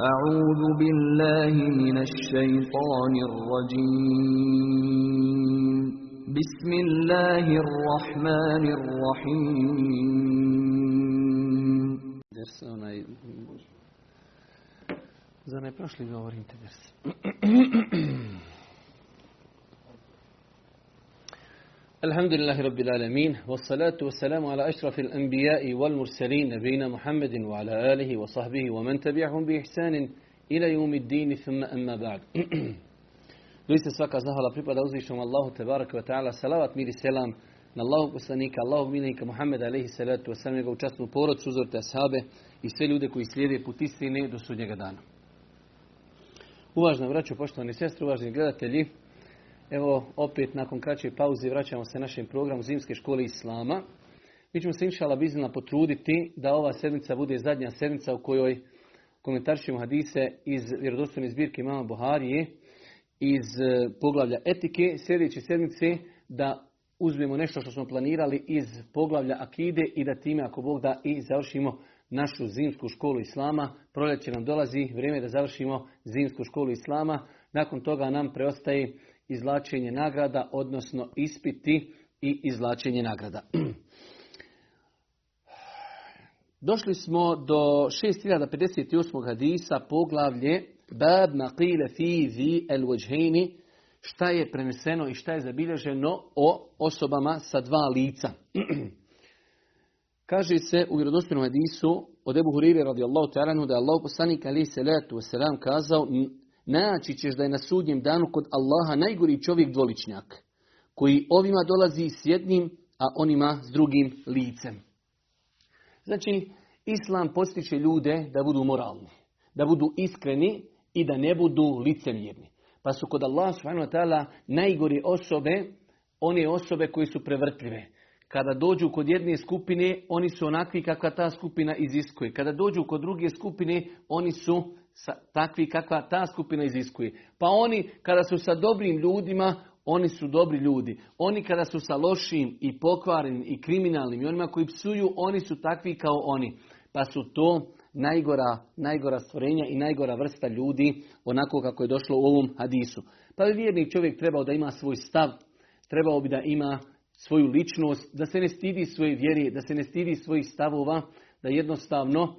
أعوذ بالله من الشيطان الرجيم بسم الله الرحمن الرحيم ders, onaj, za onaj prošli govorim te ders. الحمد لله رب العالمين والصلاة والسلام على أشرف الأنبياء والمرسلين نبينا محمد وعلى آله وصحبه ومن تبعهم بإحسان إلى يوم الدين ثم أما بعد Doista svaka zahvala pripada uzvišnom Allahu tebaraka wa ta'ala. Salavat mir i selam na Allahu poslanika, Allahu miljenika Muhammeda alaihi salatu wa salam, njegovu častnu porodcu, uzorte ashabe i sve ljude koji slijede put istine do sudnjega dana. Uvažna braćo, poštovani sestri, uvaženi gledatelji, evo opet nakon kraće pauze vraćamo se našem programu Zimske škole Islama. Mi ćemo se inšala biznila potruditi da ova sedmica bude zadnja sedmica u kojoj komentaršimo hadise iz vjerodostojne zbirke Imama Buharije iz e, poglavlja etike. Sljedeće sedmice da uzmemo nešto što smo planirali iz poglavlja akide i da time ako Bog da i završimo našu zimsku školu Islama. Proljeće nam dolazi, vrijeme je da završimo zimsku školu Islama. Nakon toga nam preostaje izvlačenje nagrada, odnosno ispiti i izvlačenje nagrada. Došli smo do 6058. hadisa, poglavlje Bab maqile fi zi el šta je preneseno i šta je zabilježeno o osobama sa dva lica. Kaže se u vjerodostojnom hadisu od Ebu Hurire radijallahu ta'ala da je Allah poslanik ali se letu wasalam kazao naći ćeš da je na sudnjem danu kod Allaha najgori čovjek dvoličnjak koji ovima dolazi s jednim, a onima s drugim licem. Znači, Islam postiče ljude da budu moralni, da budu iskreni i da ne budu licemjerni. Pa su kod Allah subhanahu wa ta'ala najgori osobe, one osobe koji su prevrtljive. Kada dođu kod jedne skupine, oni su onakvi kakva ta skupina iziskuje. Kada dođu kod druge skupine, oni su takvi kakva ta skupina iziskuje. Pa oni kada su sa dobrim ljudima, oni su dobri ljudi. Oni kada su sa lošim i pokvarenim i kriminalnim i onima koji psuju, oni su takvi kao oni. Pa su to najgora, najgora stvorenja i najgora vrsta ljudi, onako kako je došlo u ovom hadisu. Pa bi vjerni čovjek trebao da ima svoj stav, trebao bi da ima svoju ličnost, da se ne stidi svoje vjeri, da se ne stidi svojih stavova, da jednostavno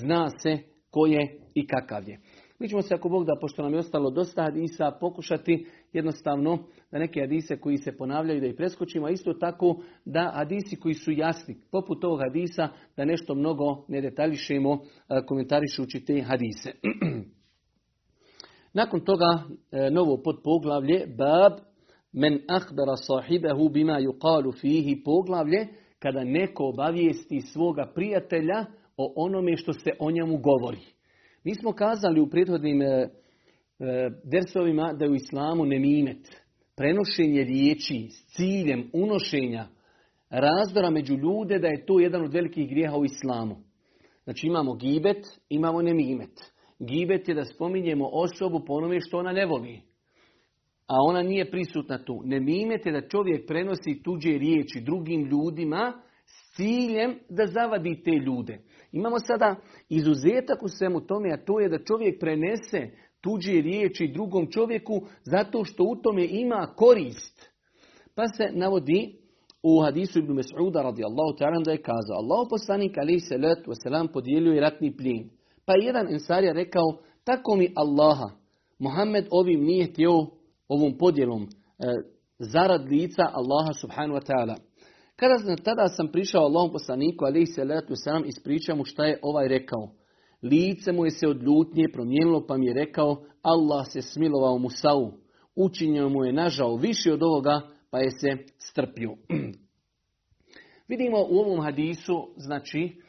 zna se ko je i kakav je. Mi ćemo se, ako Bog da, pošto nam je ostalo dosta hadisa, pokušati jednostavno da neke hadise koji se ponavljaju da ih preskočimo, a isto tako da hadisi koji su jasni, poput ovog hadisa, da nešto mnogo ne detaljišemo komentarišući te hadise. Nakon toga novo podpoglavlje, bab men ahbara sahibehu bima yuqalu fihi poglavlje, kada neko obavijesti svoga prijatelja o onome što se o njemu govori. Mi smo kazali u prethodnim e, e, dersovima da je u islamu nemimet, prenošenje riječi s ciljem unošenja razdora među ljude, da je to jedan od velikih grijeha u islamu. Znači imamo gibet, imamo nemimet. Gibet je da spominjemo osobu po onome što ona ne voli. A ona nije prisutna tu. Nemimet je da čovjek prenosi tuđe riječi drugim ljudima s ciljem da zavadi te ljude. Imamo sada izuzetak u svemu tome, a to je da čovjek prenese tuđe riječi drugom čovjeku zato što u tome ima korist. Pa se navodi u hadisu Ibn Mas'uda radijallahu ta'ala da je kazao Allah poslanik alaihi salatu wasalam podijelio je ratni plin. Pa je jedan ensarija rekao tako mi Allaha, Muhammed ovim nije htio ovom podjelom e, zarad lica Allaha subhanahu wa ta'ala. Kada tada sam prišao Allahom poslaniku, ali se letu sam ispričao mu šta je ovaj rekao. Lice mu je se od ljutnje promijenilo pa mi je rekao, Allah se smilovao Musau. Učinjeno mu je nažao više od ovoga pa je se strpio. Vidimo u ovom hadisu, znači,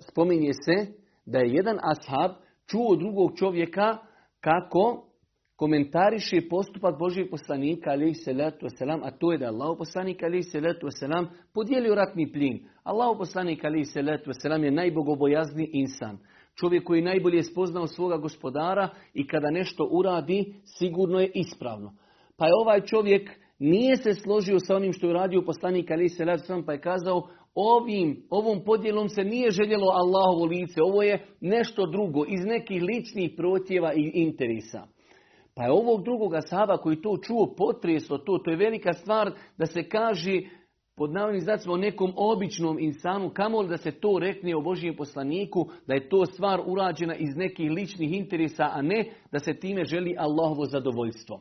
spominje se da je jedan ashab čuo drugog čovjeka kako komentariše postupak Božijeg poslanika alaihi salatu wasalam, a to je da Allah poslanik alaihi salatu wasalam podijelio ratni plin. Allah poslanik alaihi salatu wasalam je najbogobojazni insan. Čovjek koji najbolje je spoznao svoga gospodara i kada nešto uradi, sigurno je ispravno. Pa je ovaj čovjek nije se složio sa onim što je uradio poslanik salatu wasalam, pa je kazao ovim, ovom podjelom se nije željelo Allahovo lice, ovo je nešto drugo, iz nekih ličnih protjeva i interesa. Pa je ovog drugoga sahaba koji to čuo potreslo to, to je velika stvar da se kaže pod navodnim znacima o nekom običnom insanu, kamoli da se to rekne o Božijem poslaniku, da je to stvar urađena iz nekih ličnih interesa, a ne da se time želi Allahovo zadovoljstvo.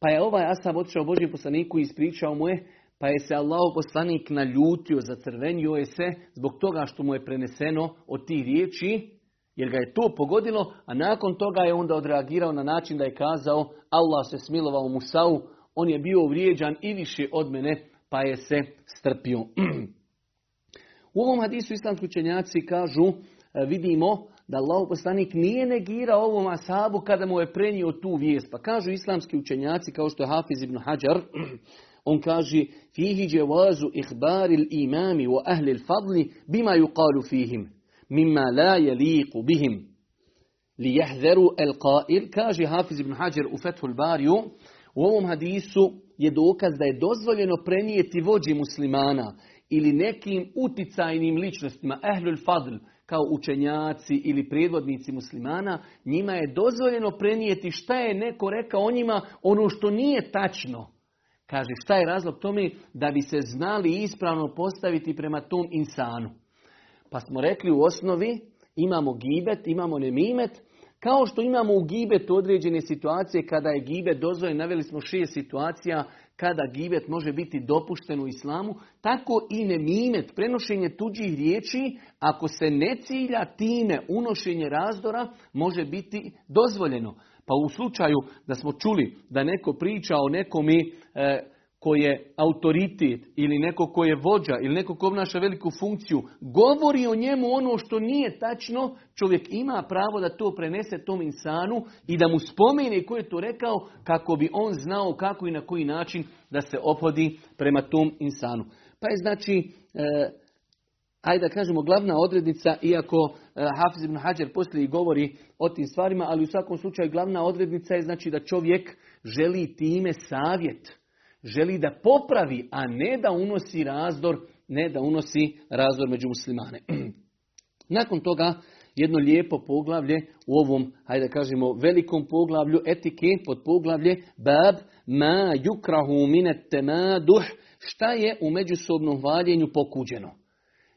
Pa je ovaj Asab otišao Božijem poslaniku i ispričao mu je, pa je se Allahov poslanik naljutio, zacrvenio je se zbog toga što mu je preneseno od tih riječi, jer ga je to pogodilo, a nakon toga je onda odreagirao na način da je kazao Allah se smilovao Musau, on je bio uvrijeđan i više od mene, pa je se strpio. U ovom hadisu islamski učenjaci kažu, e, vidimo da Allah poslanik nije negirao ovom asabu kada mu je prenio tu vijest. Pa kažu islamski učenjaci, kao što je Hafiz ibn Hajar, on kaže, fihi dževazu ihbaril imami wa ahli fadli bima yuqalu fihim, mimma la jeliku bihim. Li jahzeru el kaže Hafiz ibn Hajar u Fethul Bariju, u ovom hadisu je dokaz da je dozvoljeno prenijeti vođi muslimana ili nekim uticajnim ličnostima, ehlul fadl, kao učenjaci ili predvodnici muslimana, njima je dozvoljeno prenijeti šta je neko rekao o njima, ono što nije tačno. Kaže, šta je razlog tome? Da bi se znali ispravno postaviti prema tom insanu. Pa smo rekli u osnovi, imamo gibet, imamo nemimet, kao što imamo u gibetu određene situacije kada je gibet dozvoljen, naveli smo šest situacija kada gibet može biti dopušten u islamu, tako i nemimet, prenošenje tuđih riječi, ako se ne cilja time unošenje razdora, može biti dozvoljeno. Pa u slučaju da smo čuli da neko priča o nekome e, koji je autoritet ili neko ko je vođa ili neko ko obnaša veliku funkciju, govori o njemu ono što nije tačno, čovjek ima pravo da to prenese tom insanu i da mu spomene ko je to rekao kako bi on znao kako i na koji način da se opodi prema tom insanu. Pa je znači, e, ajde da kažemo, glavna odrednica, iako e, Hafiz ibn Hajar poslije govori o tim stvarima, ali u svakom slučaju glavna odrednica je znači da čovjek želi time savjet želi da popravi, a ne da unosi razdor, ne da unosi razdor među muslimane. Nakon toga jedno lijepo poglavlje u ovom, hajde da kažemo, velikom poglavlju etike pod poglavlje bab ma yukrahu minet temaduh, šta je u međusobnom hvaljenju pokuđeno.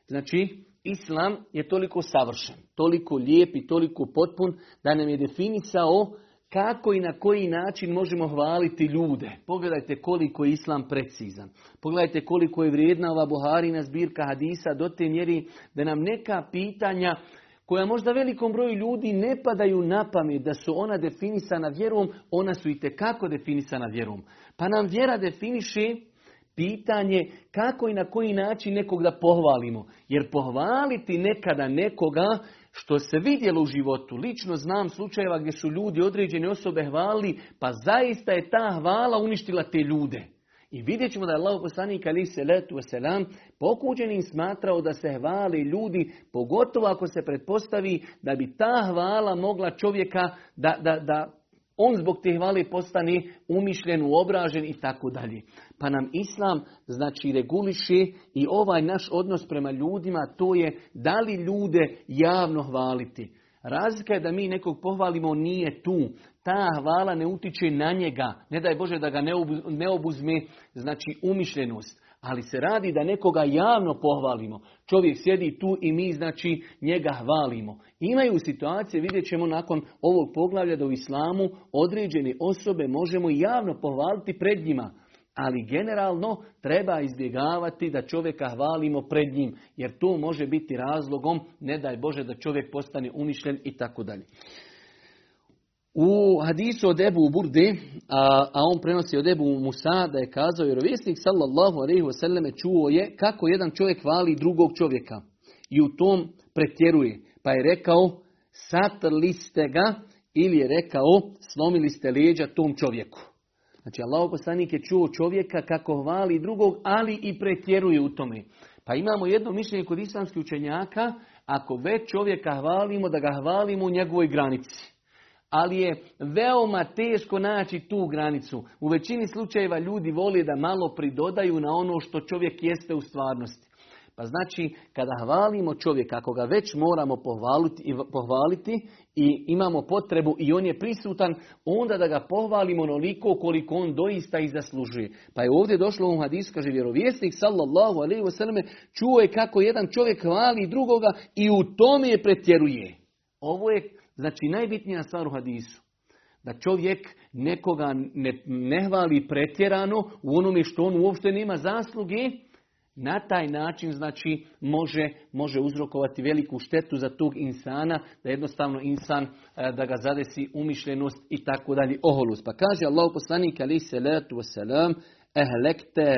Znači, Islam je toliko savršen, toliko lijep i toliko potpun da nam je definisao kako i na koji način možemo hvaliti ljude. Pogledajte koliko je islam precizan. Pogledajte koliko je vrijedna ova Buharina zbirka hadisa do te mjeri da nam neka pitanja koja možda velikom broju ljudi ne padaju na pamet da su ona definisana vjerom, ona su i tekako definisana vjerom. Pa nam vjera definiše pitanje kako i na koji način nekog da pohvalimo. Jer pohvaliti nekada nekoga što se vidjelo u životu, lično znam slučajeva gdje su ljudi određene osobe hvali, pa zaista je ta hvala uništila te ljude. I vidjet ćemo da je Allah poslanik ali se letu selam pokuđenim smatrao da se hvali ljudi, pogotovo ako se pretpostavi da bi ta hvala mogla čovjeka da, da, da on zbog te hvale postane umišljen, uobražen i tako dalje. Pa nam Islam znači reguliše i ovaj naš odnos prema ljudima, to je da li ljude javno hvaliti. Razlika je da mi nekog pohvalimo, nije tu. Ta hvala ne utiče na njega. Ne daj Bože da ga ne obuzme, znači umišljenost ali se radi da nekoga javno pohvalimo. Čovjek sjedi tu i mi znači njega hvalimo. Imaju situacije, vidjet ćemo nakon ovog poglavlja da u islamu određene osobe možemo javno pohvaliti pred njima. Ali generalno treba izbjegavati da čovjeka hvalimo pred njim, jer to može biti razlogom, ne daj Bože da čovjek postane umišljen i tako dalje. U hadisu od Ebu Burde, a, a on prenosi od Ebu Musa da je kazao, vjerovjesnik sallallahu alaihi wasallam čuo je kako jedan čovjek hvali drugog čovjeka i u tom pretjeruje. Pa je rekao, satrli ste ga ili je rekao, slomili ste leđa tom čovjeku. Znači Allah poslanik je čuo čovjeka kako hvali drugog, ali i pretjeruje u tome. Pa imamo jedno mišljenje kod islamskih učenjaka, ako već čovjeka hvalimo, da ga hvalimo u njegovoj granici ali je veoma teško naći tu granicu. U većini slučajeva ljudi vole da malo pridodaju na ono što čovjek jeste u stvarnosti. Pa znači, kada hvalimo čovjeka, ako ga već moramo pohvaliti, pohvaliti i imamo potrebu i on je prisutan, onda da ga pohvalimo onoliko koliko on doista i zaslužuje. Pa je ovdje došlo u hadisu, kaže vjerovjesnik, sallallahu alaihi wasallam, čuo je kako jedan čovjek hvali drugoga i u tome je pretjeruje. Ovo je, znači, najbitnija stvar u hadisu da čovjek nekoga ne, ne hvali pretjerano u onome što on uopšte nema zasluge, na taj način znači može, može uzrokovati veliku štetu za tog insana, da jednostavno insan e, da ga zadesi umišljenost i tako dalje oholus. Pa kaže Allah poslanik ali salatu wasalam ehlekte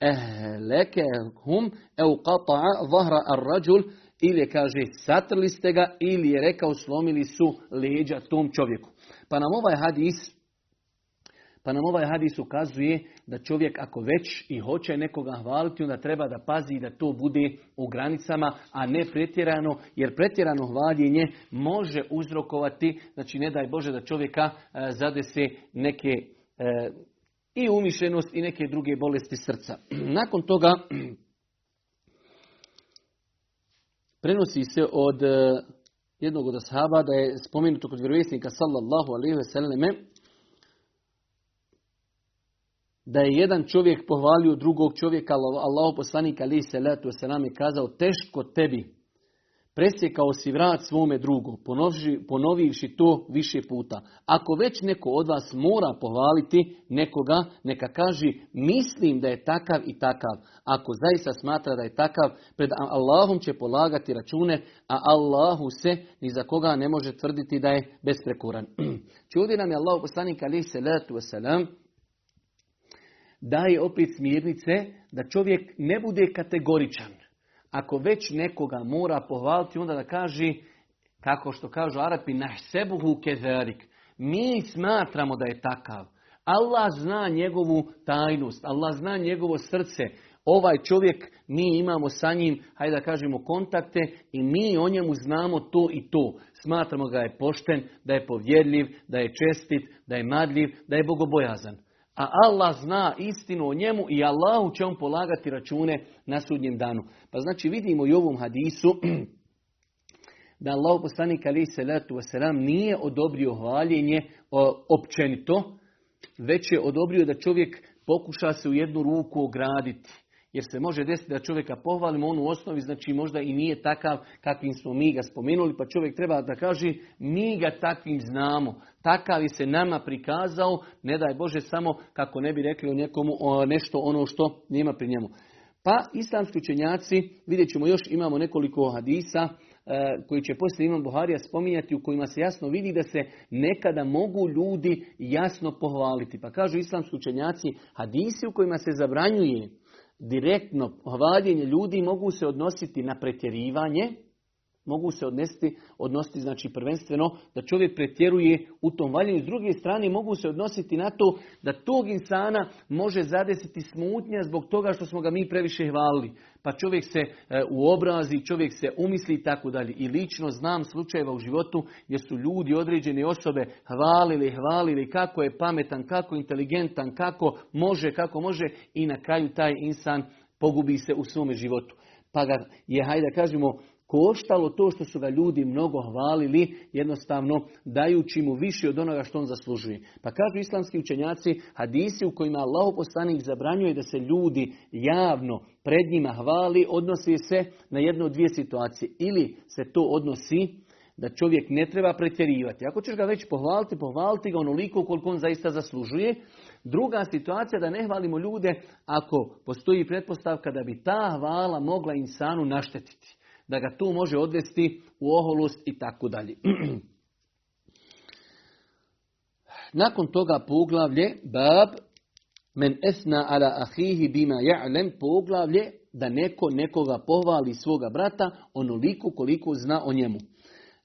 ehleke hum eu qata'a zahra ar-rajul ili kaže satrli ste ga ili je rekao slomili su leđa tom čovjeku. Pa nam ovaj hadis pa nam ovaj hadis ukazuje da čovjek ako već i hoće nekoga hvaliti, onda treba da pazi da to bude u granicama, a ne pretjerano, jer pretjerano hvaljenje može uzrokovati, znači ne daj Bože da čovjeka e, zadese neke e, i umišljenost i neke druge bolesti srca. Nakon toga prenosi se od e, jednog od ashaba da je spomenuto kod vjerovjesnika sallallahu alaihi ve selleme da je jedan čovjek pohvalio drugog čovjeka, Allahu poslanik alaihi salatu wasalam je kazao teško tebi presjekao si vrat svome drugu, ponovivši to više puta. Ako već neko od vas mora pohvaliti nekoga, neka kaže mislim da je takav i takav. Ako zaista smatra da je takav, pred Allahom će polagati račune, a Allahu se ni za koga ne može tvrditi da je besprekuran. Čudi nam je Allah poslanik alaih salatu wasalam, daje opet smjernice da čovjek ne bude kategoričan ako već nekoga mora pohvaliti, onda da kaže, kako što kažu Arapi, naš sebuhu kezarik. Mi smatramo da je takav. Allah zna njegovu tajnost, Allah zna njegovo srce. Ovaj čovjek, mi imamo sa njim, hajde da kažemo, kontakte i mi o njemu znamo to i to. Smatramo ga je pošten, da je povjerljiv, da je čestit, da je madljiv, da je bogobojazan a Allah zna istinu o njemu i Allahu će on polagati račune na sudnjem danu. Pa znači vidimo i u ovom hadisu da Allah poslanik ali salatu wasalam nije odobrio hvaljenje općenito, već je odobrio da čovjek pokuša se u jednu ruku ograditi. Jer se može desiti da čovjeka pohvalimo, on u osnovi znači možda i nije takav kakvim smo mi ga spomenuli, pa čovjek treba da kaže mi ga takvim znamo. Takav je se nama prikazao, ne daj Bože samo kako ne bi rekli o nekomu nešto ono što nema pri njemu. Pa islamski učenjaci, vidjet ćemo još, imamo nekoliko hadisa, e, koji će poslije Imam Buharija spominjati u kojima se jasno vidi da se nekada mogu ljudi jasno pohvaliti. Pa kažu islamski učenjaci hadisi u kojima se zabranjuje direktno hvaljenje ljudi mogu se odnositi na pretjerivanje, mogu se odnositi, odnositi znači prvenstveno da čovjek pretjeruje u tom valjenju. S druge strane mogu se odnositi na to da tog insana može zadesiti smutnja zbog toga što smo ga mi previše hvalili. Pa čovjek se e, uobrazi, čovjek se umisli i tako dalje. I lično znam slučajeva u životu gdje su ljudi, određene osobe hvalili, hvalili kako je pametan, kako inteligentan, kako može, kako može i na kraju taj insan pogubi se u svome životu. Pa ga je, hajde da kažemo, koštalo to što su ga ljudi mnogo hvalili, jednostavno dajući mu više od onoga što on zaslužuje. Pa kažu islamski učenjaci hadisi u kojima Allah poslanik zabranjuje da se ljudi javno pred njima hvali, odnosi se na jednu od dvije situacije. Ili se to odnosi da čovjek ne treba pretjerivati. Ako ćeš ga već pohvaliti, pohvaliti ga onoliko koliko on zaista zaslužuje. Druga situacija da ne hvalimo ljude ako postoji pretpostavka da bi ta hvala mogla insanu naštetiti da ga tu može odvesti u oholost i tako dalje. Nakon toga poglavlje, bab, men esna ala ahihi bima ja'lem, poglavlje da neko nekoga pohvali svoga brata onoliko koliko zna o njemu.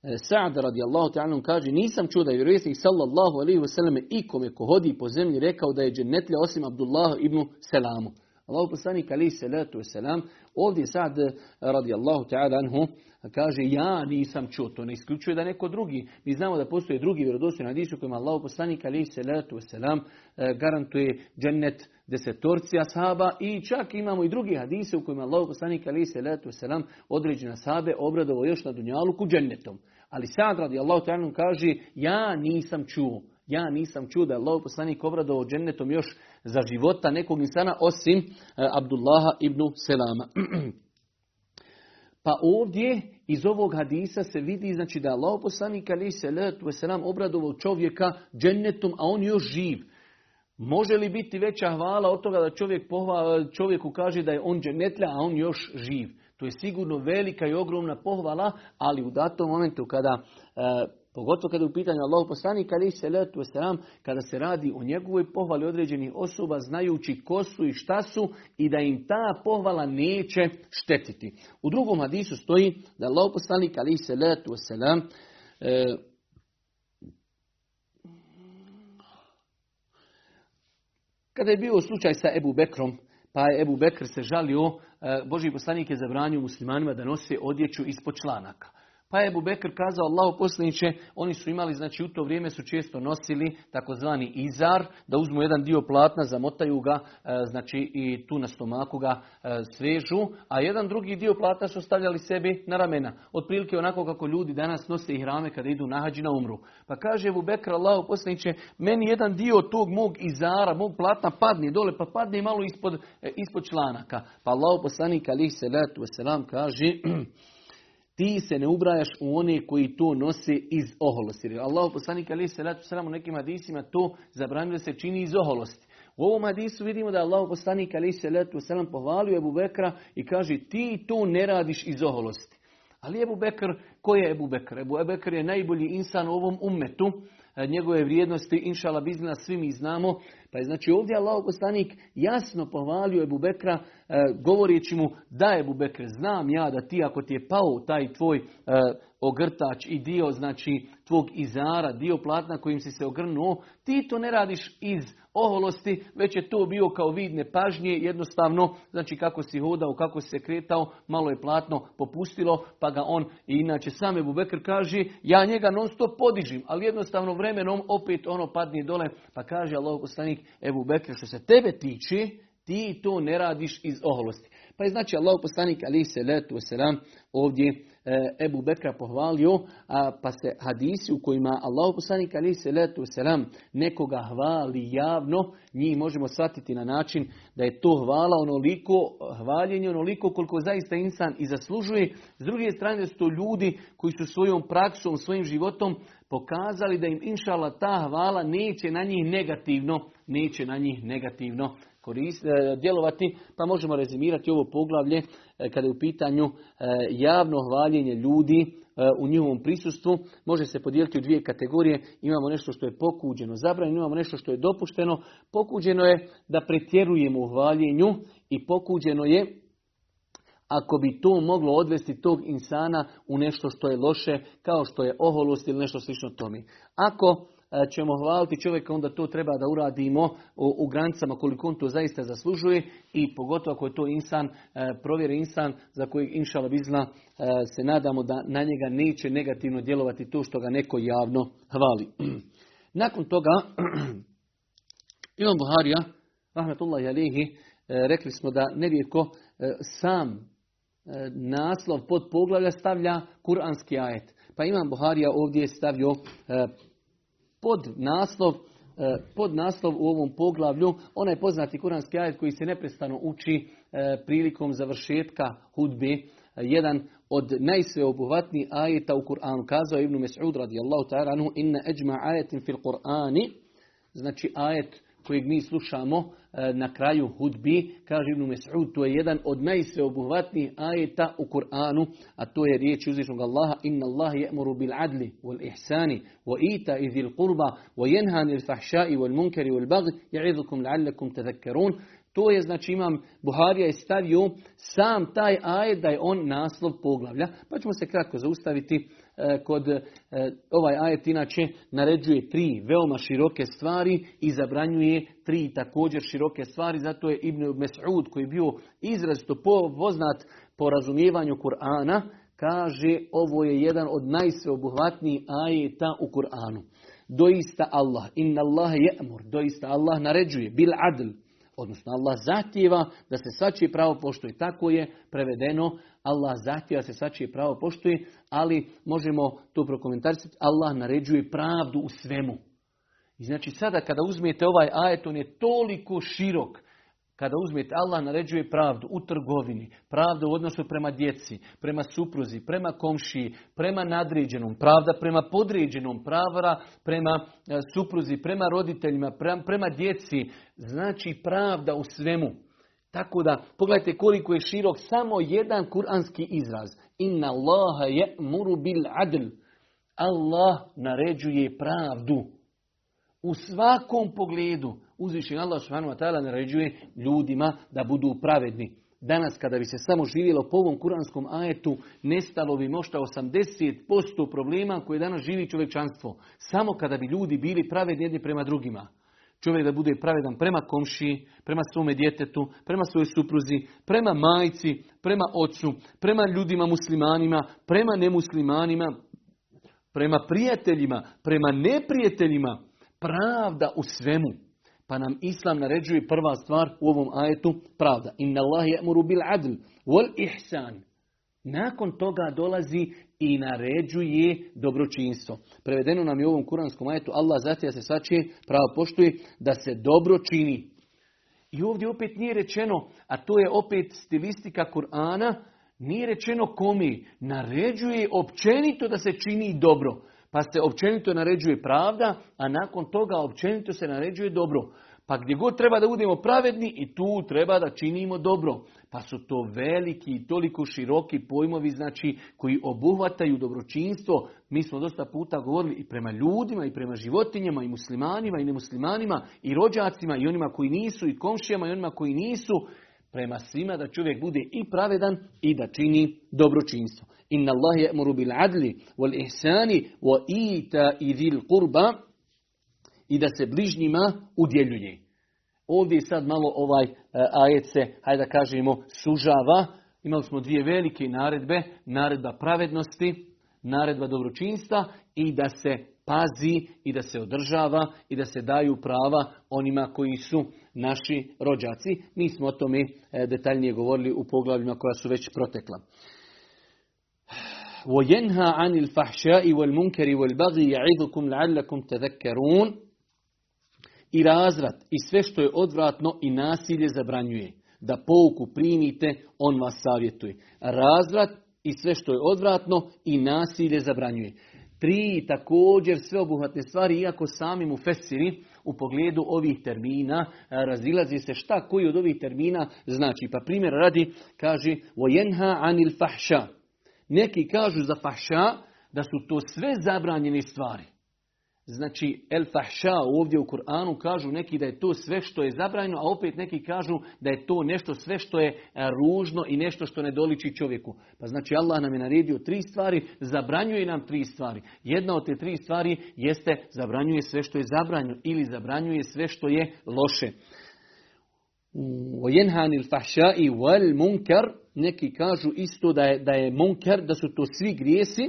E, Sa'd radijallahu ta'ala kaže, nisam čuo da je vjerovjesnik sallallahu alaihi wasallam ikome ko hodi po zemlji rekao da je džennetlja osim Abdullah ibn Selamu. Allahu poslanik ali se letu selam, ovdje sad radijallahu ta'ala anhu kaže ja nisam čuo, to ne isključuje da neko drugi. Mi znamo da postoje drugi vjerodostojni hadisi u kojima Allahu poslanik ali se letu selam garantuje džennet desetorci ashaba i čak imamo i drugi hadise u kojima Allahu poslanik ali se letu selam određene sahabe obradovo još na dunjalu ku džennetom. Ali sad radijallahu ta'ala kaže ja nisam čuo. Ja nisam čuo da je Allah poslanik obradovao džennetom još za života nekog insana osim e, Abdullaha ibn Selama. pa ovdje iz ovog hadisa se vidi znači da Allah poslanik ali se letu selam obradovao čovjeka džennetom, a on još živ. Može li biti veća hvala od toga da čovjek pohvala, čovjeku kaže da je on džennetlja, a on još živ? To je sigurno velika i ogromna pohvala, ali u datom momentu kada e, Pogotovo kada je u pitanju Allah poslanik ali se letu selam, kada se radi o njegovoj pohvali određenih osoba znajući ko su i šta su i da im ta pohvala neće štetiti. U drugom hadisu stoji da Allah poslanik ali se letu selam e, kada je bio slučaj sa Ebu Bekrom, pa je Ebu Bekr se žalio, e, Boži poslanik je zabranio muslimanima da nose odjeću ispod članaka. Pa je Ebu Bekr kazao Allahu poslaniće, oni su imali, znači u to vrijeme su često nosili takozvani izar, da uzmu jedan dio platna, zamotaju ga, e, znači i tu na stomaku ga e, svežu, a jedan drugi dio platna su stavljali sebi na ramena. Otprilike onako kako ljudi danas nose i hrame kada idu na hađi na umru. Pa kaže Ebu Bekr Allahu poslaniće, meni jedan dio tog mog izara, mog platna padne dole, pa padne malo ispod, e, ispod članaka. Pa Allahu poslanik alih salatu wasalam kaže, ti se ne ubrajaš u one koji to nose iz oholosti. Allah poslanik ali se u nekim hadisima to zabranio se čini iz oholosti. U ovom hadisu vidimo da Allah poslanik ali se ratu sram pohvalio Ebu Bekra i kaže ti to ne radiš iz oholosti. Ali Ebu Bekr, ko je Ebu Bekr? Ebu Bekr je najbolji insan u ovom ummetu. E, njegove vrijednosti, inšala bizna, svi mi znamo. Pa je znači ovdje Allah poslanik jasno pohvalio Ebu Bekra govoreći mu da Ebu Bekr, znam ja da ti ako ti je pao taj tvoj e, ogrtač i dio znači tvog izara, dio platna kojim si se ogrnuo, ti to ne radiš iz oholosti, već je to bio kao vid nepažnje, jednostavno, znači kako si hodao, kako si se kretao, malo je platno popustilo, pa ga on, inače sam Ebu kaže, ja njega non stop podižim, ali jednostavno vremenom opet ono padne dole, pa kaže Allah poslanik Ebu Bekr, što se tebe tiče, ti to ne radiš iz oholosti. Pa je znači Allah poslanik ali se letu selam ovdje e, Ebu Bekra pohvalio, a, pa se hadisi u kojima Allah poslanik ali se letu selam nekoga hvali javno, njih možemo shvatiti na način da je to hvala onoliko, hvaljenje onoliko koliko zaista insan i zaslužuje. S druge strane su to ljudi koji su svojom praksom, svojim životom pokazali da im inšala ta hvala neće na njih negativno, neće na njih negativno e, djelovati, pa možemo rezimirati ovo poglavlje e, kada je u pitanju e, javno hvaljenje ljudi u njihovom prisustvu. Može se podijeliti u dvije kategorije. Imamo nešto što je pokuđeno zabranjeno, imamo nešto što je dopušteno. Pokuđeno je da pretjerujemo u hvaljenju i pokuđeno je ako bi to moglo odvesti tog insana u nešto što je loše, kao što je oholost ili nešto slično tome. Ako ćemo hvaliti čovjeka, onda to treba da uradimo u, granicama koliko on to zaista zaslužuje i pogotovo ako je to insan, e, provjeri insan za kojeg inšala bizna e, se nadamo da na njega neće negativno djelovati to što ga neko javno hvali. Nakon toga, Imam Buharija, rahmetullahi alihi, rekli smo da nerijetko sam naslov pod poglavlja stavlja kuranski ajet. Pa Imam Buharija ovdje stavio pod naslov e, pod naslov u ovom poglavlju, onaj poznati kuranski ajet koji se neprestano uči e, prilikom završetka hudbe, jedan od najsveobuhvatnijih ajeta u Kur'anu. Kazao Ibn Mes'ud radijallahu ta'ala anhu inna eđma ajetin fil Kur'ani, znači ajet kojeg mi slušamo e, na kraju hudbi, kaže Ibn Mes'ud, to je jedan od najsveobuhvatnijih ajeta u Kur'anu, a to je riječ uzvišnog Allaha, inna Allah je'muru bil adli, wal ihsani, wa ita i dhil qurba, wa jenhan il fahšai, wal munkari, wal bagd, ja'idukum la'allakum tadhakkarun. To je, znači imam, Buharija je stavio sam taj ajet da je on naslov poglavlja. Pa ćemo se kratko zaustaviti kod e, ovaj ajet inače naređuje tri veoma široke stvari i zabranjuje tri također široke stvari. Zato je Ibn Mes'ud koji je bio izrazito poznat po razumijevanju Kur'ana, kaže ovo je jedan od najsveobuhvatnijih ajeta u Kur'anu. Doista Allah, inna Allah je'mur, doista Allah naređuje, bil adl, odnosno Allah zahtjeva da se svačije pravo poštuje. Tako je prevedeno, Allah zahtjeva se svačije pravo poštuje, ali možemo to prokomentarisati, Allah naređuje pravdu u svemu. I znači sada kada uzmete ovaj ajet, on je toliko širok, kada uzmete, Allah naređuje pravdu u trgovini, pravdu u odnosu prema djeci, prema supruzi, prema komšiji, prema nadređenom, pravda prema podređenom, pravara prema e, supruzi, prema roditeljima, prema, djeci. Znači pravda u svemu. Tako da, pogledajte koliko je širok samo jedan kuranski izraz. Inna Allaha je muru bil adl. Allah naređuje pravdu. U svakom pogledu uzvišen Allah subhanahu naređuje ljudima da budu pravedni. Danas kada bi se samo živjelo po ovom kuranskom ajetu, nestalo bi možda 80% problema koje danas živi čovječanstvo. Samo kada bi ljudi bili pravedni jedni prema drugima. Čovjek da bude pravedan prema komšiji, prema svome djetetu, prema svojoj supruzi, prema majci, prema ocu, prema ljudima muslimanima, prema nemuslimanima, prema prijateljima, prema neprijateljima. Pravda u svemu. Pa nam Islam naređuje prva stvar u ovom ajetu pravda. Inna Allah je'muru bil adl wal ihsan. Nakon toga dolazi i naređuje dobročinstvo. Prevedeno nam je u ovom kuranskom ajetu Allah zahtjeva se svačije pravo poštuje da se dobro čini. I ovdje opet nije rečeno, a to je opet stilistika Kur'ana, nije rečeno komi, naređuje općenito da se čini dobro. Pa se općenito naređuje pravda, a nakon toga općenito se naređuje dobro. Pa gdje god treba da budemo pravedni i tu treba da činimo dobro. Pa su to veliki i toliko široki pojmovi znači koji obuhvataju dobročinstvo. Mi smo dosta puta govorili i prema ljudima i prema životinjama i muslimanima i nemuslimanima i rođacima i onima koji nisu i komšijama i onima koji nisu prema svima da čovjek bude i pravedan i da čini dobročinstvo. Inna Allah je'muru bil adli wal ihsani wa ita idhil kurba i da se bližnjima udjeljuje. Ovdje sad malo ovaj e, ajet se, hajde da kažemo, sužava. Imali smo dvije velike naredbe, naredba pravednosti, naredba dobročinstva i da se pazi i da se održava i da se daju prava onima koji su naši rođaci. Mi smo o tome e, detaljnije govorili u poglavljima koja su već protekla. وَيَنْهَا عَنِ الْفَحْشَاءِ وَالْمُنْكَرِ وَالْبَغِي يَعِذُكُمْ لَعَلَّكُمْ تَذَكَّرُونَ i razvrat i sve što je odvratno i nasilje zabranjuje. Da pouku primite, on vas savjetuje. Razvrat i sve što je odvratno i nasilje zabranjuje. Tri također sveobuhvatne stvari, iako sami mu fesiri u pogledu ovih termina razilazi se šta koji od ovih termina znači. Pa primjer radi, kaže, vojenha anil fahša. Neki kažu za fahša da su to sve zabranjene stvari. Znači, el fahša ovdje u Kur'anu kažu neki da je to sve što je zabranjeno, a opet neki kažu da je to nešto sve što je ružno i nešto što ne doliči čovjeku. Pa znači Allah nam je naredio tri stvari, zabranjuje nam tri stvari. Jedna od te tri stvari jeste zabranjuje sve što je zabranjeno ili zabranjuje sve što je loše. i wal munkar, neki kažu isto da je, da je munkar, da su to svi grijesi,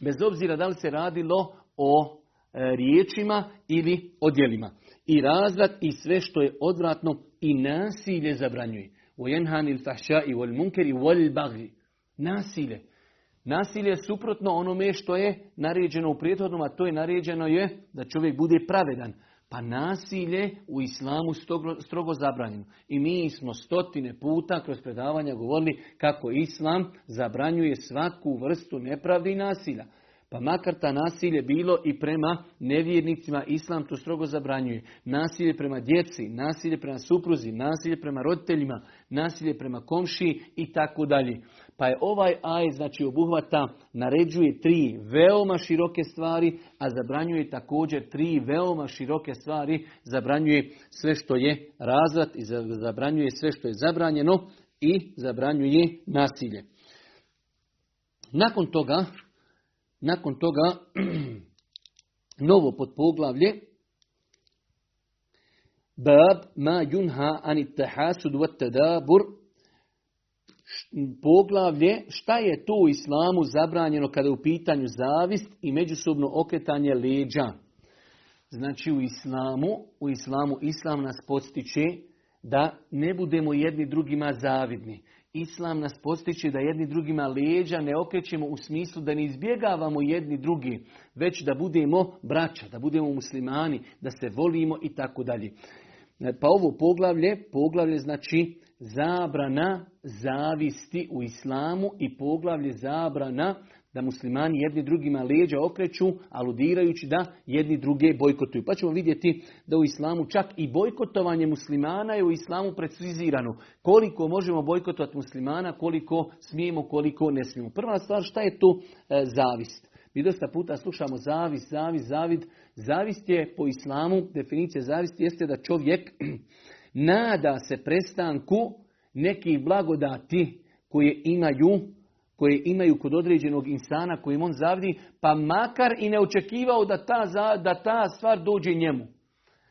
bez obzira da li se radilo o E, riječima ili odjelima. I razvrat i sve što je odvratno i nasilje zabranjuje. وَيَنْهَانِ الْفَحْشَاءِ وَالْمُنْكَرِ وَالْبَغْلِ Nasilje. Nasilje je suprotno onome što je naređeno u prijethodnom, a to je naređeno je da čovjek bude pravedan. Pa nasilje u islamu strogo, strogo zabranjeno. I mi smo stotine puta kroz predavanja govorili kako islam zabranjuje svaku vrstu nepravdi i nasilja. Pa makar ta nasilje bilo i prema nevjernicima, islam to strogo zabranjuje. Nasilje prema djeci, nasilje prema supruzi, nasilje prema roditeljima, nasilje prema komšiji i tako dalje. Pa je ovaj aj, znači obuhvata, naređuje tri veoma široke stvari, a zabranjuje također tri veoma široke stvari, zabranjuje sve što je razvrat i zabranjuje sve što je zabranjeno i zabranjuje nasilje. Nakon toga, Nakon toga, novo podpoglavlje, Bab ma yunha anit tahasud wa tadabur poglavlje šta je to u islamu zabranjeno kada je u pitanju zavist i međusobno okretanje leđa. Znači u islamu, u islamu islam nas postiče da ne budemo jedni drugima zavidni. Islam nas postiče da jedni drugima leđa ne okrećemo u smislu da ne izbjegavamo jedni drugi, već da budemo braća, da budemo muslimani, da se volimo i tako dalje. Pa ovo poglavlje, poglavlje znači zabrana zavisti u islamu i poglavlje zabrana da muslimani jedni drugima leđa okreću, aludirajući da jedni druge bojkotuju. Pa ćemo vidjeti da u islamu čak i bojkotovanje muslimana je u islamu precizirano. Koliko možemo bojkotovati muslimana, koliko smijemo, koliko ne smijemo. Prva stvar, šta je to e, zavist? Mi dosta puta slušamo zavist, zavist, zavid. Zavist je po islamu, definicija zavisti jeste da čovjek nada se prestanku nekih blagodati koje imaju koje imaju kod određenog insana kojim on zavidi, pa makar i ne očekivao da ta, da ta stvar dođe njemu.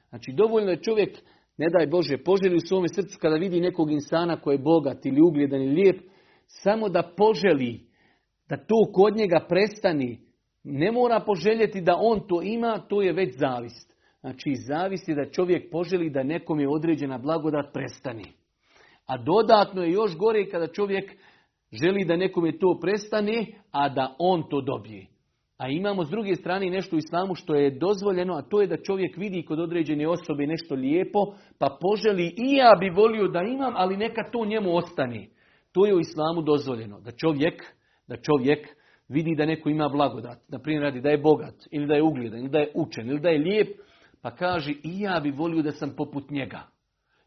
Znači, dovoljno je čovjek, ne daj Bože, poželi u svome srcu kada vidi nekog insana koji je bogat ili ugljedan ili lijep, samo da poželi da to kod njega prestani. Ne mora poželjeti da on to ima, to je već zavist. Znači, zavisi da čovjek poželi da nekom je određena blagodat prestani. A dodatno je još gore kada čovjek želi da nekome to prestane, a da on to dobije. A imamo s druge strane nešto u islamu što je dozvoljeno, a to je da čovjek vidi kod određene osobe nešto lijepo, pa poželi i ja bi volio da imam, ali neka to njemu ostane. To je u islamu dozvoljeno. Da čovjek, da čovjek vidi da neko ima blagodat. Na primjer radi da je bogat, ili da je ugljedan, ili da je učen, ili da je lijep, pa kaže i ja bi volio da sam poput njega.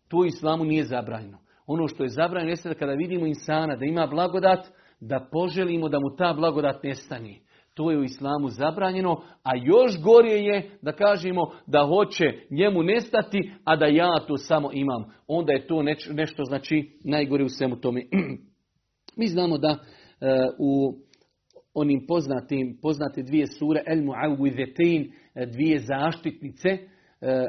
To u islamu nije zabranjeno. Ono što je zabranjeno jeste da kada vidimo insana da ima blagodat, da poželimo da mu ta blagodat nestani. To je u islamu zabranjeno, a još gore je da kažemo da hoće njemu nestati, a da ja to samo imam. Onda je to nešto znači najgore u svemu tome. Mi znamo da e, u onim poznatim, poznate dvije sure, El Mu'awidhetein, e, dvije zaštitnice, e,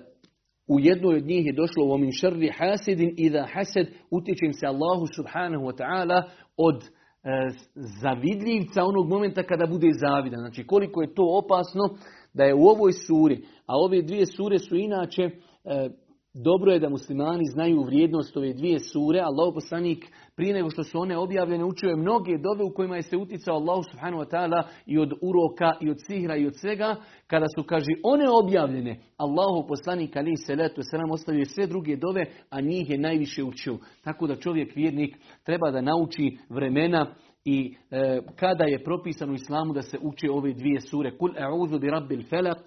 u jednoj od njih je došlo u min šarri hasidin i da hased utječem se Allahu subhanahu wa ta'ala od e, zavidljivca onog momenta kada bude zavidan. Znači koliko je to opasno da je u ovoj suri, a ove dvije sure su inače e, dobro je da muslimani znaju vrijednost ove dvije sure. Allah poslanik prije nego što su one objavljene učio je mnoge dove u kojima je se uticao Allah subhanahu wa ta'ala i od uroka i od sihra i od svega. Kada su, kaže, one objavljene, Allahu poslanik ali se letu se nam ostavio sve druge dove, a njih je najviše učio. Tako da čovjek vjernik treba da nauči vremena i e, kada je propisano u islamu da se uči ove dvije sure. Kul a'udhu bi rabbil falaq,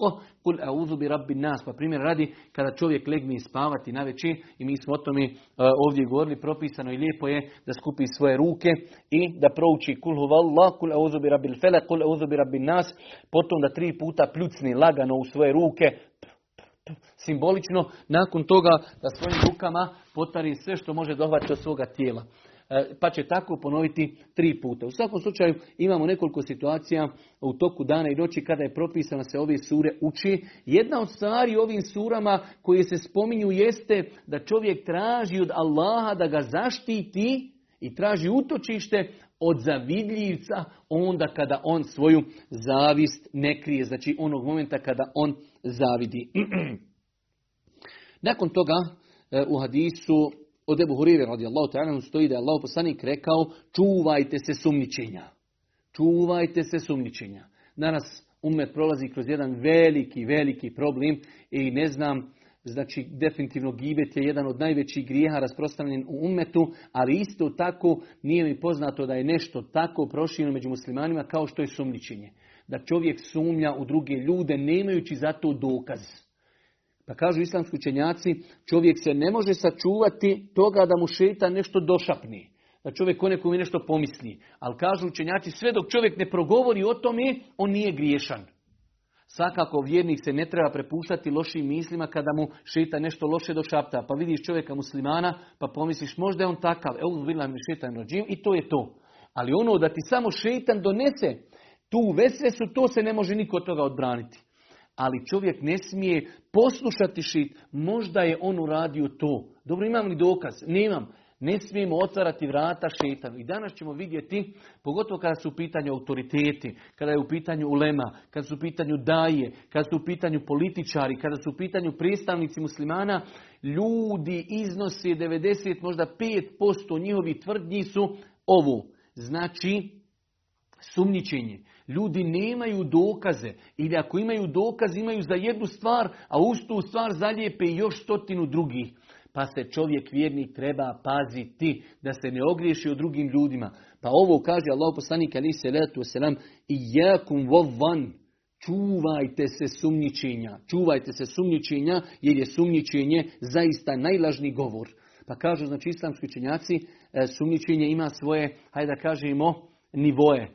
kul a'udhu bi rabbin nas. Pa primjer radi kada čovjek legne spavati na večer i mi smo o tome e, ovdje govorili, propisano i lijepo je da skupi svoje ruke i da prouči kul huvallah, kul a'udhu bi rabbil falaq, kul a'udhu bi rabbin nas, potom da tri puta pljucni lagano u svoje ruke, simbolično, nakon toga da svojim rukama potari sve što može dohvatiti od svoga tijela. E, pa će tako ponoviti tri puta. U svakom slučaju imamo nekoliko situacija u toku dana i noći kada je propisano se ove sure uči. Jedna od stvari u ovim surama koje se spominju jeste da čovjek traži od Allaha da ga zaštiti i traži utočište od zavidljivca onda kada on svoju zavist ne krije. Znači onog momenta kada on zavidi. Nakon toga e, u hadisu od Ebu Hurire radijallahu ta'ala stoji da je Allah poslanik rekao čuvajte se sumničenja. Čuvajte se sumničenja. Danas umet prolazi kroz jedan veliki, veliki problem i ne znam, znači definitivno gibet je jedan od najvećih grijeha rasprostranjen u umetu, ali isto tako nije mi poznato da je nešto tako prošireno među muslimanima kao što je sumničenje. Da čovjek sumnja u druge ljude nemajući za to dokaz. Pa kažu islamski učenjaci, čovjek se ne može sačuvati toga da mu šeta nešto došapni. Da čovjek o nekom nešto pomisli. Ali kažu učenjaci, sve dok čovjek ne progovori o tome, on nije griješan. Svakako vjernik se ne treba prepuštati lošim mislima kada mu šeta nešto loše do šapta. Pa vidiš čovjeka muslimana, pa pomisliš možda je on takav. Evo vidjela mi šetan rođim i to je to. Ali ono da ti samo šetan donese tu vesvesu, to se ne može niko od toga odbraniti. Ali čovjek ne smije poslušati šit, možda je on uradio to. Dobro, imam li dokaz? Nemam. Ne smijemo otvarati vrata šetanu. I danas ćemo vidjeti, pogotovo kada su u pitanju autoriteti, kada je u pitanju ulema, kada su u pitanju daje, kada su u pitanju političari, kada su u pitanju predstavnici muslimana, ljudi iznosi 90, možda 5% njihovih tvrdnji su ovo. Znači, sumnjičenje. Ljudi nemaju dokaze ili ako imaju dokaz imaju za jednu stvar, a uz tu stvar zalijepe još stotinu drugih. Pa se čovjek vjernik treba paziti da se ne ogriješi o drugim ljudima. Pa ovo kaže Allah poslanik ali se letu selam i jakum vovan. Čuvajte se sumnjičenja. Čuvajte se sumnjičenja jer je sumnjičenje zaista najlažniji govor. Pa kažu znači islamski učenjaci e, sumnjičenje ima svoje, hajde da kažemo, nivoje.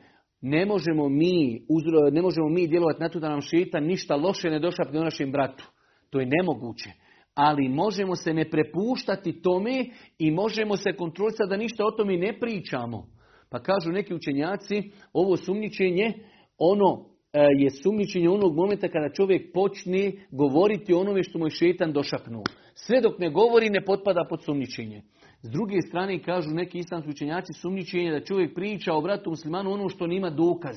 Ne možemo mi, ne možemo mi djelovati na to da nam šita ništa loše ne došapne u našem bratu. To je nemoguće ali možemo se ne prepuštati tome i možemo se kontrolisati da ništa o tome ne pričamo. Pa kažu neki učenjaci, ovo sumničenje, ono e, je sumničenje onog momenta kada čovjek počne govoriti o onome što mu je šetan došapnuo. Sve dok ne govori ne potpada pod sumničenje. S druge strane kažu neki islamski učenjaci sumničenje da čovjek priča o bratu muslimanu ono što nima dokaz.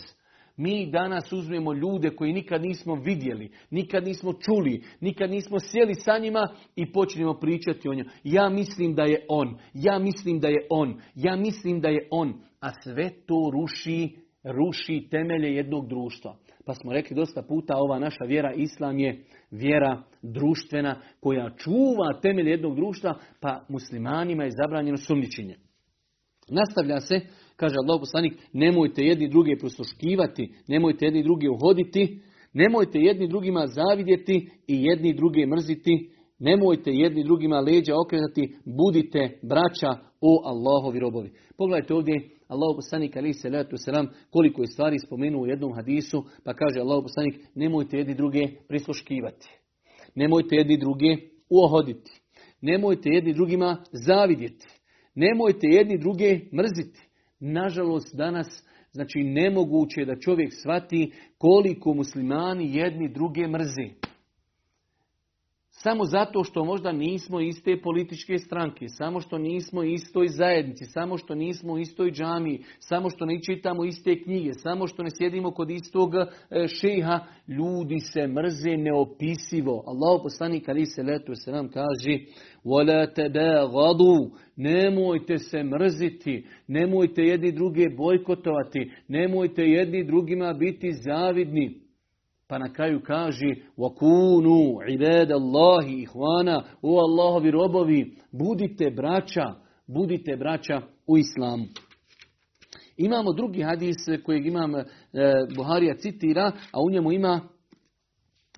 Mi danas uzmemo ljude koji nikad nismo vidjeli, nikad nismo čuli, nikad nismo sjeli sa njima i počnemo pričati o njemu. Ja mislim da je on, ja mislim da je on, ja mislim da je on. A sve to ruši, ruši temelje jednog društva. Pa smo rekli dosta puta, ova naša vjera Islam je vjera društvena koja čuva temelje jednog društva, pa muslimanima je zabranjeno sumničenje. Nastavlja se Kaže Allah poslanik, nemojte jedni druge prisluškivati, nemojte jedni druge uhoditi, nemojte jedni drugima zavidjeti i jedni druge mrziti, nemojte jedni drugima leđa okretati, budite braća o Allahovi robovi. Pogledajte ovdje, Allah poslanik ali se letu selam koliko je stvari spomenuo u jednom hadisu, pa kaže Allah poslanik, nemojte jedni druge prisluškivati. Nemojte jedni druge uhoditi. Nemojte jedni drugima zavidjeti. Nemojte jedni druge mrziti. Nažalost, danas znači nemoguće da čovjek shvati koliko muslimani jedni druge mrze. Samo zato što možda nismo iste političke stranke, samo što nismo istoj zajednici, samo što nismo u istoj džami, samo što ne čitamo iste knjige, samo što ne sjedimo kod istog e, šeha, ljudi se mrze neopisivo. Allah poslanik ali se letu se nam kaže وَلَا تَبَاغَضُوا Nemojte se mrziti, nemojte jedni druge bojkotovati, nemojte jedni drugima biti zavidni. Pa na kraju kaže وَكُونُوا عِبَادَ اللَّهِ ihvana O Allahovi robovi, budite braća, budite braća u islamu. Imamo drugi hadis kojeg imam e, Buharija citira, a u njemu ima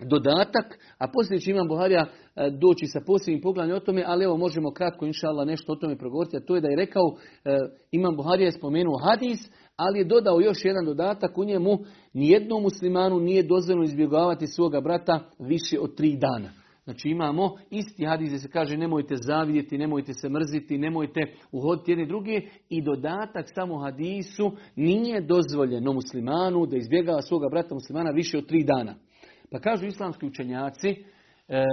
dodatak, a poslije će imam Buharija e, doći sa posljednjim poglavljem o tome, ali evo možemo kratko inša Allah nešto o tome progovoriti, a to je da je rekao, e, imam Buharija je spomenuo hadis, ali je dodao još jedan dodatak u njemu, nijednom muslimanu nije dozvoljeno izbjegavati svoga brata više od tri dana. Znači imamo isti hadis gdje se kaže nemojte zavidjeti, nemojte se mrziti, nemojte uhoditi jedni drugi i dodatak samo hadisu nije dozvoljeno muslimanu da izbjegava svoga brata muslimana više od tri dana. Pa kažu islamski učenjaci, e,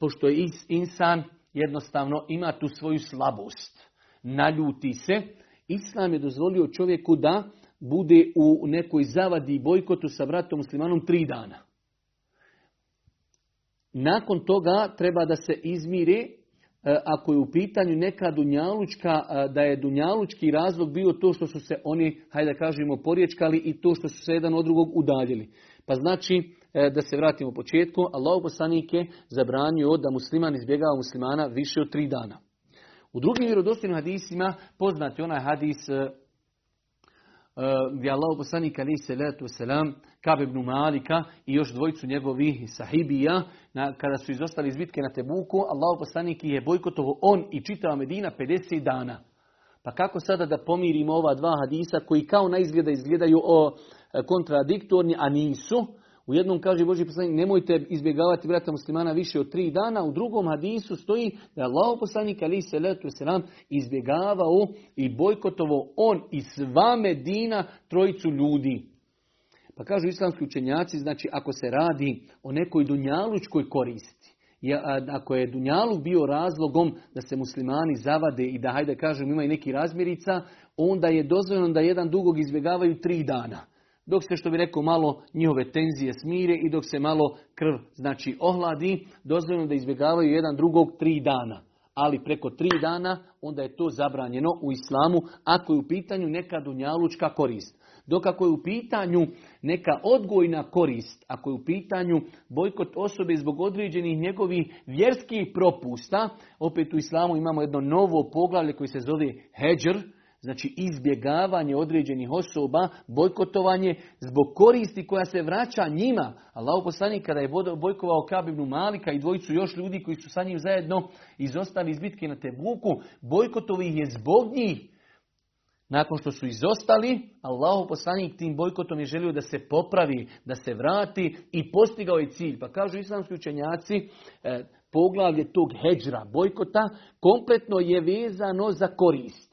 pošto je insan jednostavno ima tu svoju slabost, naljuti se, Islam je dozvolio čovjeku da bude u nekoj zavadi i bojkotu sa bratom muslimanom tri dana. Nakon toga treba da se izmire e, ako je u pitanju neka dunjalučka, e, da je dunjalučki razlog bio to što su se oni, hajde da kažemo, poriječkali i to što su se jedan od drugog udaljili. Pa znači, e, da se vratimo u početku, Allah poslanik je zabranio da musliman izbjegava muslimana više od tri dana. U drugim vjerodostojnim hadisima poznati onaj hadis e, gdje Allah poslanik ali se letu selam Kab ibn Malika i još dvojicu njegovih sahibija na, kada su izostali iz bitke na Tebuku Allah poslanik je bojkotovo on i čitava Medina 50 dana. Pa kako sada da pomirimo ova dva hadisa koji kao na izgleda izgledaju o e, kontradiktorni, a nisu? U jednom kaže Boži poslanik nemojte izbjegavati brata muslimana više od tri dana, u drugom hadisu stoji da je Allah poslanik ali se letu selam izbjegavao i bojkotovo on i sva Medina trojicu ljudi. Pa kažu islamski učenjaci, znači ako se radi o nekoj dunjalučkoj koristi, ako je Dunjaluk bio razlogom da se muslimani zavade i da, hajde kažem, imaju neki razmirica, onda je dozvoljeno da jedan dugog izbjegavaju tri dana. Dok se, što bi rekao, malo njihove tenzije smire i dok se malo krv, znači, ohladi, dozvoljeno da izbjegavaju jedan drugog tri dana. Ali preko tri dana, onda je to zabranjeno u islamu, ako je u pitanju neka dunjalučka korist. Dok ako je u pitanju neka odgojna korist, ako je u pitanju bojkot osobe zbog određenih njegovih vjerskih propusta, opet u islamu imamo jedno novo poglavlje koje se zove heđr, znači izbjegavanje određenih osoba, bojkotovanje zbog koristi koja se vraća njima. Allah poslanik kada je bojkovao Kabibnu Malika i dvojicu još ljudi koji su sa njim zajedno izostali iz bitke na Tebuku, bojkotovi ih je zbog njih nakon što su izostali, Allahu poslanik tim bojkotom je želio da se popravi, da se vrati i postigao je cilj. Pa kažu islamski učenjaci, e, poglavlje tog heđra, bojkota, kompletno je vezano za korist.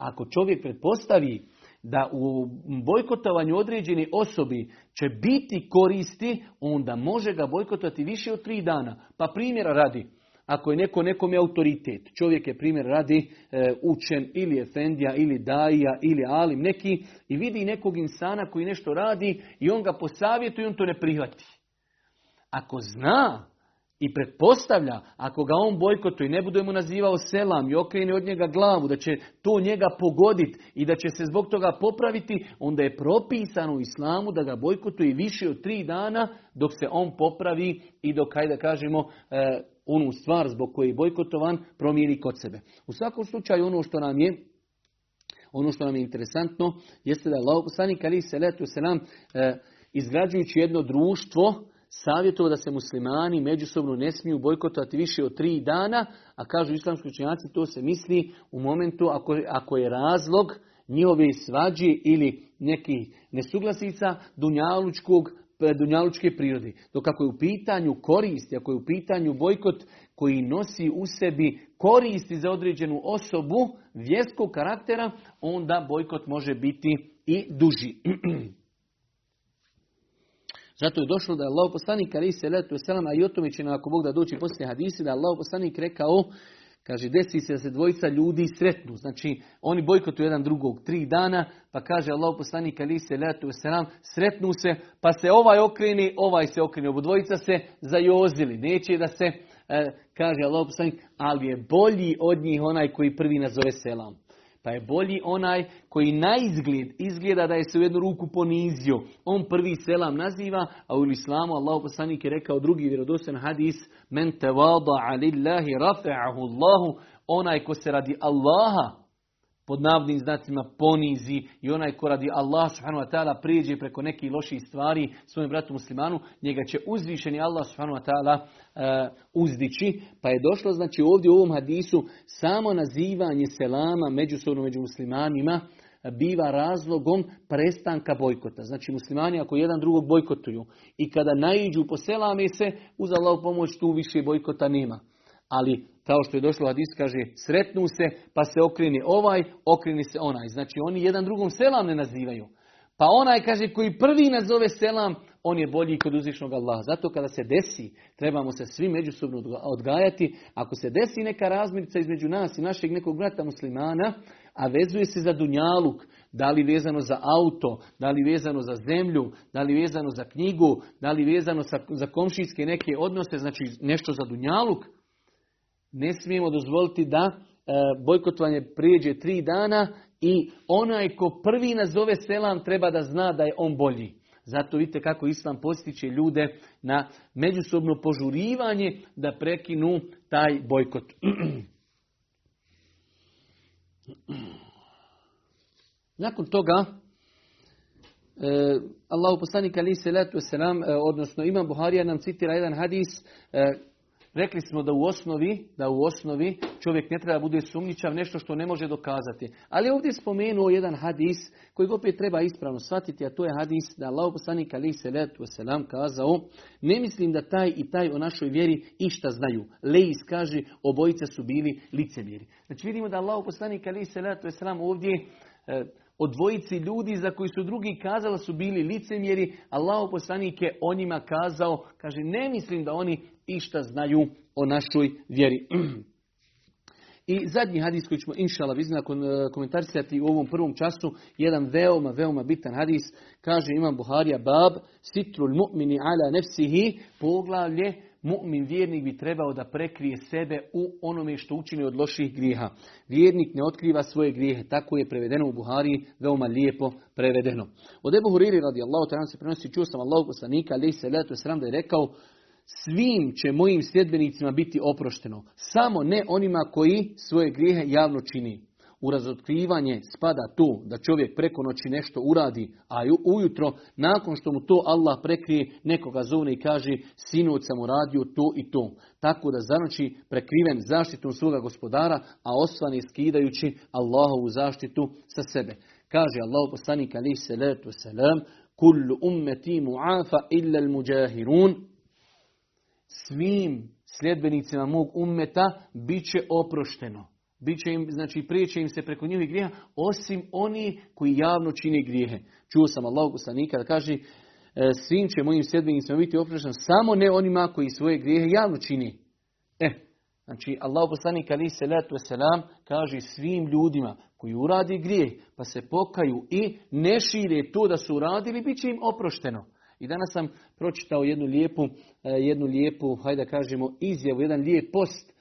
Ako čovjek pretpostavi da u bojkotovanju određene osobi će biti koristi, onda može ga bojkotovati više od tri dana. Pa primjera radi, ako je neko nekom je autoritet, čovjek je primjer radi e, učen ili efendija ili daija ili alim neki i vidi nekog insana koji nešto radi i on ga posavjetuje i on to ne prihvati. Ako zna i pretpostavlja, ako ga on bojkotuje i ne bude mu nazivao selam i okrene od njega glavu, da će to njega pogoditi i da će se zbog toga popraviti, onda je propisano u islamu da ga bojkotuje više od tri dana dok se on popravi i dok, hajde da kažemo, e, onu stvar zbog koje je bojkotovan promijeni kod sebe. U svakom slučaju ono što nam je ono što nam je interesantno jeste da Allah poslanik ali se letu selam izgrađujući jedno društvo savjetovao da se muslimani međusobno ne smiju bojkotovati više od tri dana, a kažu islamski učenjaci to se misli u momentu ako, ako je razlog njihove svađe ili nekih nesuglasica dunjalučkog dunjalučke prirode. Dok ako je u pitanju koristi, ako je u pitanju bojkot koji nosi u sebi koristi za određenu osobu vjerskog karaktera, onda bojkot može biti i duži. Zato je došlo da je Allah poslanik ali se letu selam, a i o tome će ako Bog da doći poslije hadisi, da je Allah poslanik rekao Kaže, desi se da se dvojica ljudi sretnu. Znači, oni bojkotuju jedan drugog tri dana, pa kaže Allah poslanik ali se letu selam, sretnu se, pa se ovaj okreni, ovaj se okreni. Obo dvojica se zajozili. Neće da se, e, kaže Allah poslanik, ali je bolji od njih onaj koji prvi nazove selam. Pa je bolji onaj koji na izgled izgleda da je se u jednu ruku ponizio. On prvi selam naziva, a u islamu Allah poslanik je rekao drugi vjerodostojan hadis Men tevada alillahi rafa'ahu Allahu onaj ko se radi Allaha pod navnim znacima ponizi i onaj ko radi Allah subhanahu wa ta'ala prijeđe preko nekih loših stvari svojom bratu muslimanu, njega će uzvišeni Allah subhanahu wa ta'ala uh, uzdići. Pa je došlo znači ovdje u ovom hadisu samo nazivanje selama međusobno među muslimanima biva razlogom prestanka bojkota. Znači muslimani ako jedan drugog bojkotuju i kada naiđu po selame se, uz Allah pomoć tu više bojkota nema. Ali kao što je došlo hadis, kaže, sretnu se, pa se okreni ovaj, okreni se onaj. Znači oni jedan drugom selam ne nazivaju. Pa onaj, kaže, koji prvi nazove selam, on je bolji kod uzvišnog Allaha. Zato kada se desi, trebamo se svi međusobno odgajati. Ako se desi neka razmirica između nas i našeg nekog brata muslimana, a vezuje se za dunjaluk, da li vezano za auto, da li vezano za zemlju, da li vezano za knjigu, da li vezano za komšijske neke odnose, znači nešto za dunjaluk, ne smijemo dozvoliti da e, bojkotovanje prijeđe tri dana i onaj ko prvi nazove selam treba da zna da je on bolji. Zato vidite kako Islam postiče ljude na međusobno požurivanje da prekinu taj bojkot. Nakon toga, eh, Allahu poslanik ali se letu e, odnosno Imam Buharija nam citira jedan hadis e, Rekli smo da u osnovi, da u osnovi čovjek ne treba bude sumnjičav nešto što ne može dokazati. Ali ovdje spomenuo jedan hadis koji opet treba ispravno shvatiti, a to je hadis da Allah poslanik ali se letu selam kazao ne mislim da taj i taj o našoj vjeri išta znaju. Leis kaže obojice su bili licemjeri. Znači vidimo da Allah poslanik ali se letu selam ovdje e, o dvojici ljudi za koji su drugi kazali su bili licemjeri, Allah poslanik je o njima kazao, kaže ne mislim da oni išta znaju o našoj vjeri. I zadnji hadis koji ćemo inšala vizna komentarisati u ovom prvom času, jedan veoma, veoma bitan hadis, kaže Imam Buharija bab, sitrul mu'mini ala nefsihi, poglavlje, mu'min vjernik bi trebao da prekrije sebe u onome što učini od loših grijeha. Vjernik ne otkriva svoje grijehe, tako je prevedeno u Buhariji, veoma lijepo prevedeno. Od Ebu Huriri radi Allahu ta'ala se prenosi, čuo sam Allahu poslanika, ali se letu sram da je rekao, svim će mojim sljedbenicima biti oprošteno, samo ne onima koji svoje grijehe javno čini. U razotkrivanje spada to da čovjek preko noći nešto uradi, a ujutro, nakon što mu to Allah prekrije, nekoga zovne i kaže, sinoć sam uradio to i to. Tako da zanoći prekriven zaštitom svoga gospodara, a osvani skidajući Allahovu zaštitu sa sebe. Kaže Allah poslanik alaih salatu wasalam, kullu ummeti mu'afa illa al-muđahirun, svim sljedbenicima mog ummeta bit će oprošteno. Biće im, znači prijeće im se preko njihovih grijeha, osim oni koji javno čine grijehe. Čuo sam Allah poslanika da kaže, e, svim će mojim sljedbenicima biti oprošteno, samo ne onima koji svoje grijehe javno čini. E, znači Allah poslanik ali se letu selam kaže svim ljudima koji uradi grijeh, pa se pokaju i ne šire to da su uradili, bit će im oprošteno. I danas sam pročitao jednu lijepu, e, jednu lijepu, hajde da kažemo, izjavu, jedan lijep post.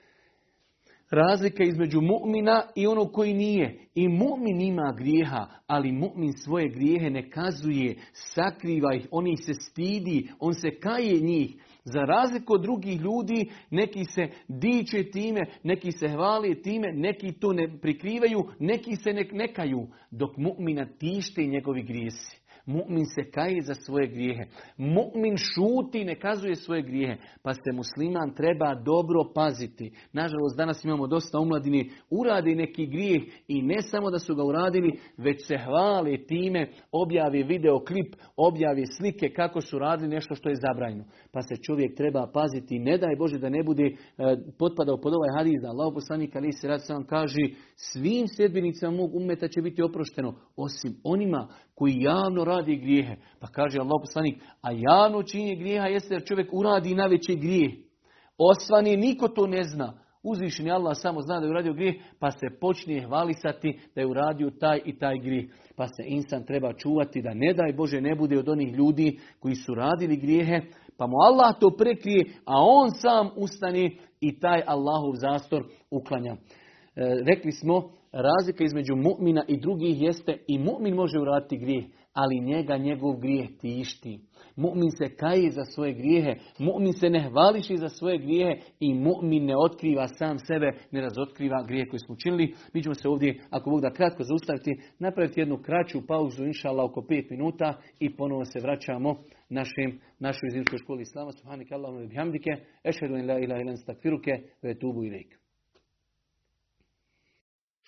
Razlika između mu'mina i onog koji nije. I mu'min ima grijeha, ali mu'min svoje grijehe ne kazuje, sakriva ih, on ih se stidi, on se kaje njih. Za razliku od drugih ljudi, neki se diče time, neki se hvali time, neki to ne prikrivaju, neki se ne nekaju, dok mu'mina tište njegovi grijesi. Mu'min se kaje za svoje grijehe. Mu'min šuti, ne kazuje svoje grijehe. Pa se musliman treba dobro paziti. Nažalost, danas imamo dosta umladini, uradi neki grijeh i ne samo da su ga uradili, već se hvale time, objavi videoklip, objavi slike kako su radili nešto što je zabranjeno. Pa se čovjek treba paziti. Ne daj Bože da ne bude e, potpadao pod ovaj hadis da Allah poslanik ali se rad sam kaže svim sljedbenicama mog umeta će biti oprošteno, osim onima koji javno radi grijehe. Pa kaže Allah poslanik, a javno činje grijeha jeste da čovjek uradi najveći grijeh. Osvani, niko to ne zna. Uzvišeni Allah samo zna da je uradio grijeh, pa se počne hvalisati da je uradio taj i taj grijeh. Pa se insan treba čuvati da ne daj Bože ne bude od onih ljudi koji su radili grijehe, pa mu Allah to prekrije, a on sam ustane i taj Allahov zastor uklanja. E, rekli smo, razlika između mu'mina i drugih jeste i mu'min može uraditi grijeh, ali njega njegov grijeh tišti. Mu'min se kaje za svoje grijehe, mu'min se ne hvališi za svoje grijehe i mu'min ne otkriva sam sebe, ne razotkriva grije koje smo učinili. Mi ćemo se ovdje, ako Bog da kratko zaustaviti, napraviti jednu kraću pauzu, inša Allah, oko pet minuta i ponovo se vraćamo našim, našoj zimskoj školi Islama. Subhanika Allahumma bihamdike, ešhedu in la ilaha ilan stakfiruke, ve tubu ilaik.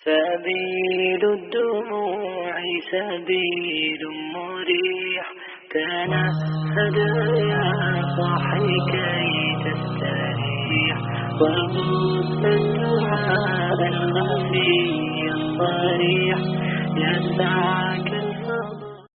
سبيل الدموع سبيل مريح. تنهد يا صاحي كي تستريح. وغص الدعاء الخفي الصريح. يسعك